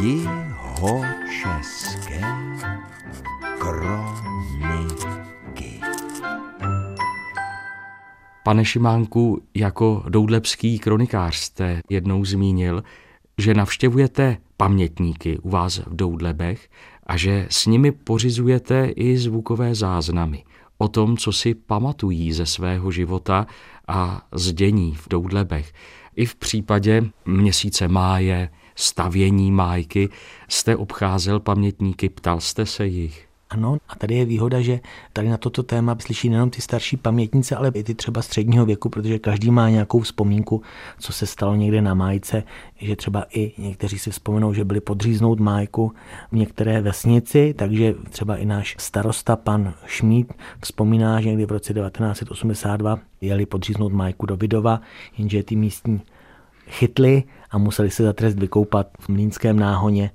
Jihočeské kroniky. Pane Šimánku, jako doudlebský kronikář jste jednou zmínil, že navštěvujete pamětníky u vás v Doudlebech a že s nimi pořizujete i zvukové záznamy o tom, co si pamatují ze svého života a z v Doudlebech. I v případě měsíce máje, stavění májky jste obcházel pamětníky, ptal jste se jich. Ano, a tady je výhoda, že tady na toto téma slyší nejenom ty starší pamětnice, ale i ty třeba středního věku, protože každý má nějakou vzpomínku, co se stalo někde na májce, že třeba i někteří si vzpomenou, že byli podříznout májku v některé vesnici, takže třeba i náš starosta pan Šmít vzpomíná, že někdy v roce 1982 jeli podříznout májku do Vidova, jenže ty místní chytli a museli se za trest vykoupat v Mlínském náhoně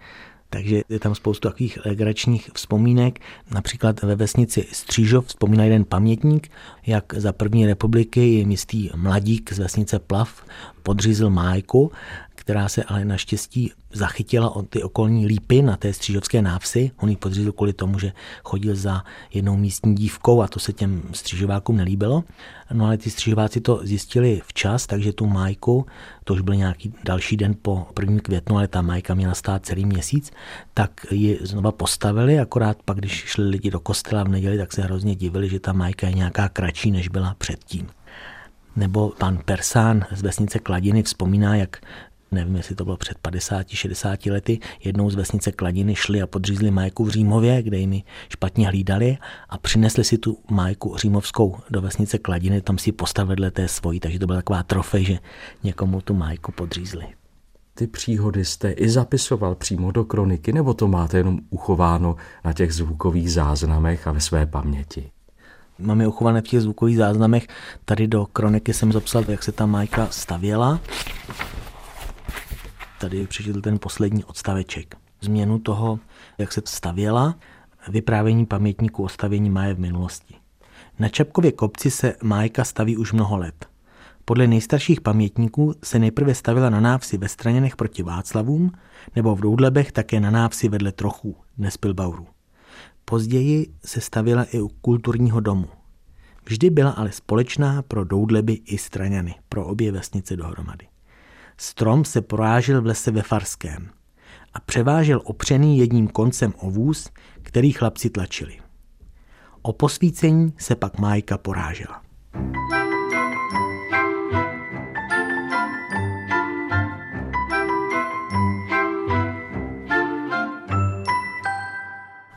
takže je tam spoustu takových legračních vzpomínek. Například ve vesnici Střížov vzpomíná jeden pamětník, jak za první republiky je místý mladík z vesnice Plav podřízl májku která se ale naštěstí zachytila od ty okolní lípy na té střížovské návsi. On ji podřízl kvůli tomu, že chodil za jednou místní dívkou a to se těm střížovákům nelíbilo. No ale ty střížováci to zjistili včas, takže tu majku, to už byl nějaký další den po 1. květnu, ale ta majka měla stát celý měsíc, tak ji znova postavili, akorát pak, když šli lidi do kostela v neděli, tak se hrozně divili, že ta majka je nějaká kratší, než byla předtím. Nebo pan Persán z vesnice Kladiny vzpomíná, jak nevím, jestli to bylo před 50-60 lety, jednou z vesnice Kladiny šli a podřízli majku v Římově, kde jim špatně hlídali a přinesli si tu majku římovskou do vesnice Kladiny, tam si postavili té svojí, takže to byla taková trofej, že někomu tu majku podřízli. Ty příhody jste i zapisoval přímo do kroniky, nebo to máte jenom uchováno na těch zvukových záznamech a ve své paměti? Mám je uchované v těch zvukových záznamech. Tady do kroniky jsem zapsal, jak se ta majka stavěla tady přečetl ten poslední odstaveček. Změnu toho, jak se stavěla, vyprávění pamětníků o stavění máje v minulosti. Na Čapkově kopci se májka staví už mnoho let. Podle nejstarších pamětníků se nejprve stavila na návsi ve Straněnech proti Václavům nebo v Doudlebech také na návsi vedle Trochů, dnes Pilbauru. Později se stavila i u kulturního domu. Vždy byla ale společná pro Doudleby i Straňany, pro obě vesnice dohromady. Strom se prorážel v lese ve Farském a převážel opřený jedním koncem o vůz, který chlapci tlačili. O posvícení se pak Májka porážela.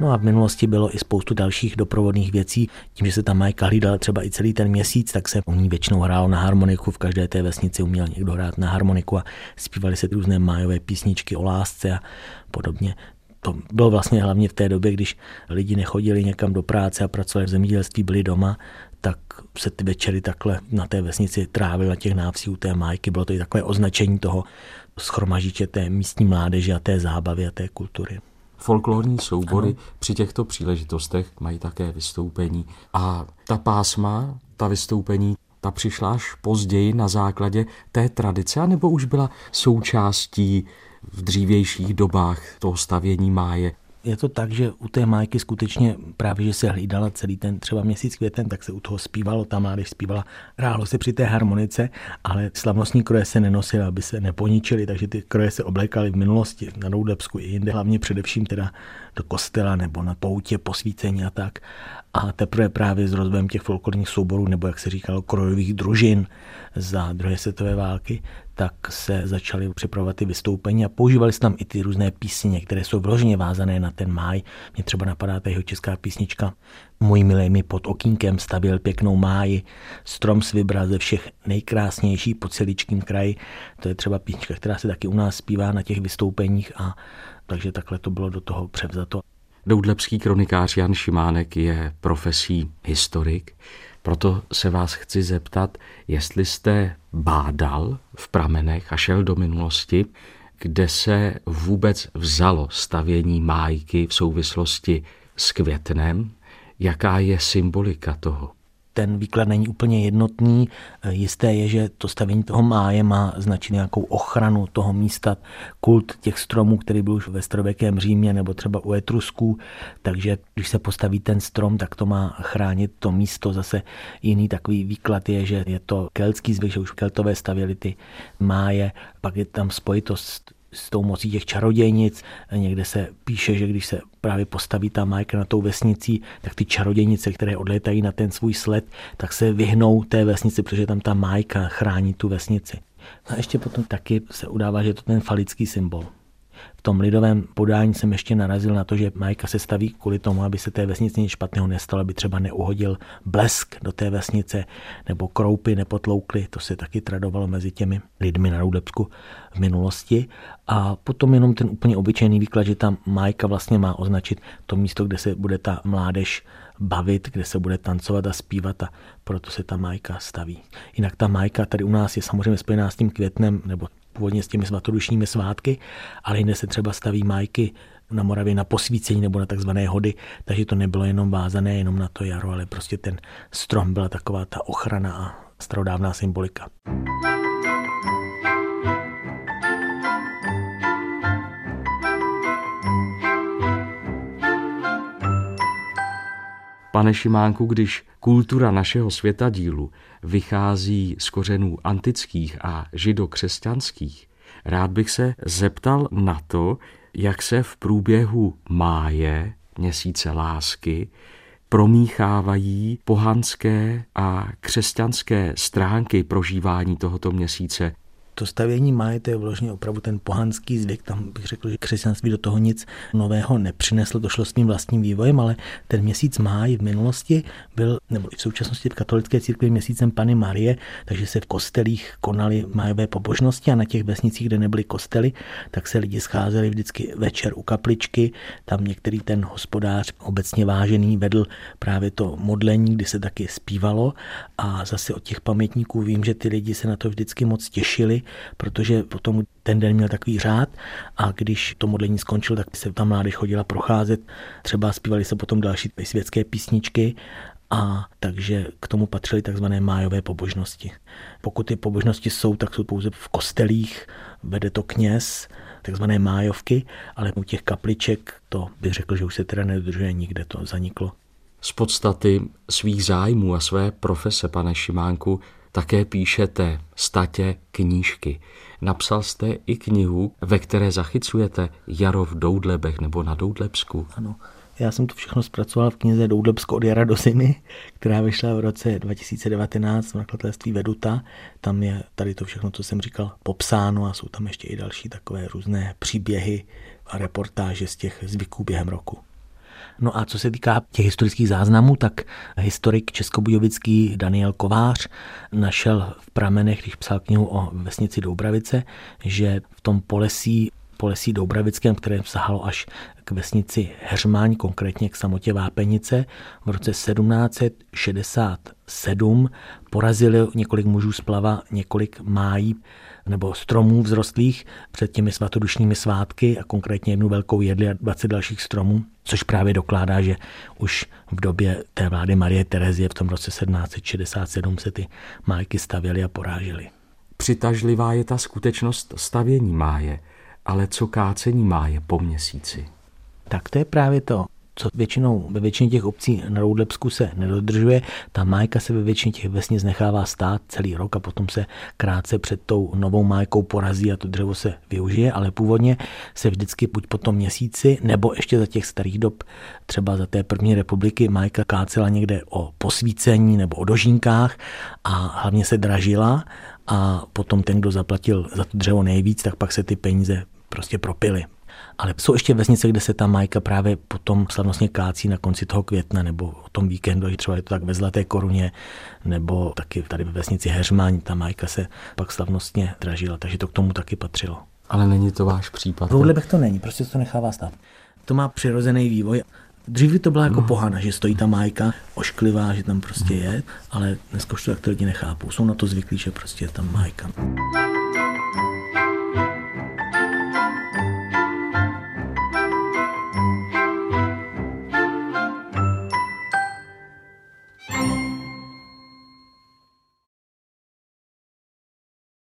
No a v minulosti bylo i spoustu dalších doprovodných věcí. Tím, že se tam Majka hlídala třeba i celý ten měsíc, tak se u ní většinou hrálo na harmoniku. V každé té vesnici uměl někdo hrát na harmoniku a zpívali se různé májové písničky o lásce a podobně. To bylo vlastně hlavně v té době, když lidi nechodili někam do práce a pracovali v zemědělství, byli doma, tak se ty večery takhle na té vesnici trávily na těch návsí u té májky. Bylo to i takové označení toho schromažíče té místní mládeže a té zábavy a té kultury folklorní soubory ano. při těchto příležitostech mají také vystoupení. A ta pásma, ta vystoupení, ta přišla až později na základě té tradice, nebo už byla součástí v dřívějších dobách toho stavění máje je to tak, že u té májky skutečně právě, že se hlídala celý ten třeba měsíc květen, tak se u toho zpívalo, ta mládež zpívala, hrálo se při té harmonice, ale slavnostní kroje se nenosily, aby se neponičily, takže ty kroje se oblékaly v minulosti na Doudebsku i jinde, hlavně především teda do kostela nebo na poutě, posvícení a tak. A teprve právě s rozvojem těch folklorních souborů, nebo jak se říkalo, krojových družin za druhé světové války, tak se začaly připravovat ty vystoupení a používali se tam i ty různé písně, které jsou vloženě vázané na ten máj. Mě třeba napadá ta jeho česká písnička Můj milý mi pod okýnkem stavěl pěknou máji, strom s vybral ze všech nejkrásnější po celičkým kraji. To je třeba písnička, která se taky u nás zpívá na těch vystoupeních a takže takhle to bylo do toho převzato. Doudlebský kronikář Jan Šimánek je profesí historik, proto se vás chci zeptat, jestli jste bádal v pramenech a šel do minulosti, kde se vůbec vzalo stavění májky v souvislosti s květnem, jaká je symbolika toho? Ten výklad není úplně jednotný. Jisté je, že to stavění toho máje má značit nějakou ochranu toho místa, kult těch stromů, který byl už ve starověkém Římě nebo třeba u Etrusků, takže když se postaví ten strom, tak to má chránit to místo. Zase jiný takový výklad je, že je to keltský zvyk, že už keltové stavěli ty máje, pak je tam spojitost s tou mocí těch čarodějnic. Někde se píše, že když se právě postaví ta majka na tou vesnicí, tak ty čarodějnice, které odlétají na ten svůj sled, tak se vyhnou té vesnici, protože tam ta majka chrání tu vesnici. A ještě potom taky se udává, že je to ten falický symbol tom lidovém podání jsem ještě narazil na to, že Majka se staví kvůli tomu, aby se té vesnici nic špatného nestalo, aby třeba neuhodil blesk do té vesnice nebo kroupy nepotloukly. To se taky tradovalo mezi těmi lidmi na Rudebsku v minulosti. A potom jenom ten úplně obyčejný výklad, že ta Majka vlastně má označit to místo, kde se bude ta mládež bavit, kde se bude tancovat a zpívat a proto se ta majka staví. Jinak ta majka tady u nás je samozřejmě spojená s tím květnem nebo původně s těmi svatodušními svátky, ale jinde se třeba staví majky na Moravě na posvícení nebo na takzvané hody, takže to nebylo jenom vázané jenom na to jaro, ale prostě ten strom byla taková ta ochrana a starodávná symbolika. Pane Šimánku, když kultura našeho světadílu vychází z kořenů antických a židokřesťanských, rád bych se zeptal na to, jak se v průběhu máje, měsíce lásky, promíchávají pohanské a křesťanské stránky prožívání tohoto měsíce to stavění máje, to je vložně opravdu ten pohanský zvyk, tam bych řekl, že křesťanství do toho nic nového nepřineslo, to šlo s tím vlastním vývojem, ale ten měsíc máj v minulosti byl, nebo i v současnosti v katolické církvi měsícem Pany Marie, takže se v kostelích konaly májové pobožnosti a na těch vesnicích, kde nebyly kostely, tak se lidi scházeli vždycky večer u kapličky, tam některý ten hospodář obecně vážený vedl právě to modlení, kdy se taky zpívalo. A zase od těch pamětníků vím, že ty lidi se na to vždycky moc těšili, protože potom ten den měl takový řád a když to modlení skončilo, tak se tam mládež chodila procházet, třeba zpívali se potom další světské písničky a takže k tomu patřily takzvané májové pobožnosti. Pokud ty pobožnosti jsou, tak jsou pouze v kostelích, vede to kněz, takzvané májovky, ale u těch kapliček to bych řekl, že už se teda nedodržuje nikde, to zaniklo. Z podstaty svých zájmů a své profese, pane Šimánku, také píšete statě knížky. Napsal jste i knihu, ve které zachycujete jaro v Doudlebech nebo na Doudlebsku. Ano, já jsem to všechno zpracoval v knize Doudlebsko od jara do zimy, která vyšla v roce 2019 v nakladatelství Veduta. Tam je tady to všechno, co jsem říkal, popsáno a jsou tam ještě i další takové různé příběhy a reportáže z těch zvyků během roku. No a co se týká těch historických záznamů, tak historik českobujovický Daniel Kovář našel v pramenech, když psal knihu o vesnici Doubravice, že v tom polesí polesí Doubravickém, které sahalo až k vesnici Heřmáň, konkrétně k samotě Vápenice. V roce 1767 porazili několik mužů z plava několik májí nebo stromů vzrostlých před těmi svatodušními svátky a konkrétně jednu velkou jedli a 20 dalších stromů, což právě dokládá, že už v době té vlády Marie Terezie v tom roce 1767 se ty májky stavěly a porážely. Přitažlivá je ta skutečnost stavění máje, ale co kácení máje po měsíci? Tak to je právě to co většinou ve většině těch obcí na Roudlepsku se nedodržuje. Ta májka se ve většině těch vesnic nechává stát celý rok a potom se krátce před tou novou májkou porazí a to dřevo se využije, ale původně se vždycky buď po tom měsíci nebo ještě za těch starých dob, třeba za té první republiky, májka kácela někde o posvícení nebo o dožínkách a hlavně se dražila a potom ten, kdo zaplatil za to dřevo nejvíc, tak pak se ty peníze prostě propily. Ale jsou ještě vesnice, kde se ta majka právě potom slavnostně kácí na konci toho května nebo o tom víkendu, třeba je to tak ve Zlaté koruně, nebo taky tady ve vesnici Heřmaň, ta majka se pak slavnostně dražila, takže to k tomu taky patřilo. Ale není to váš případ? V bych to není, prostě to nechává stát. To má přirozený vývoj. Dřív to byla jako no. pohana, že stojí ta majka ošklivá, že tam prostě je, ale dneska už to tak to lidi nechápou. Jsou na to zvyklí, že prostě je tam majka.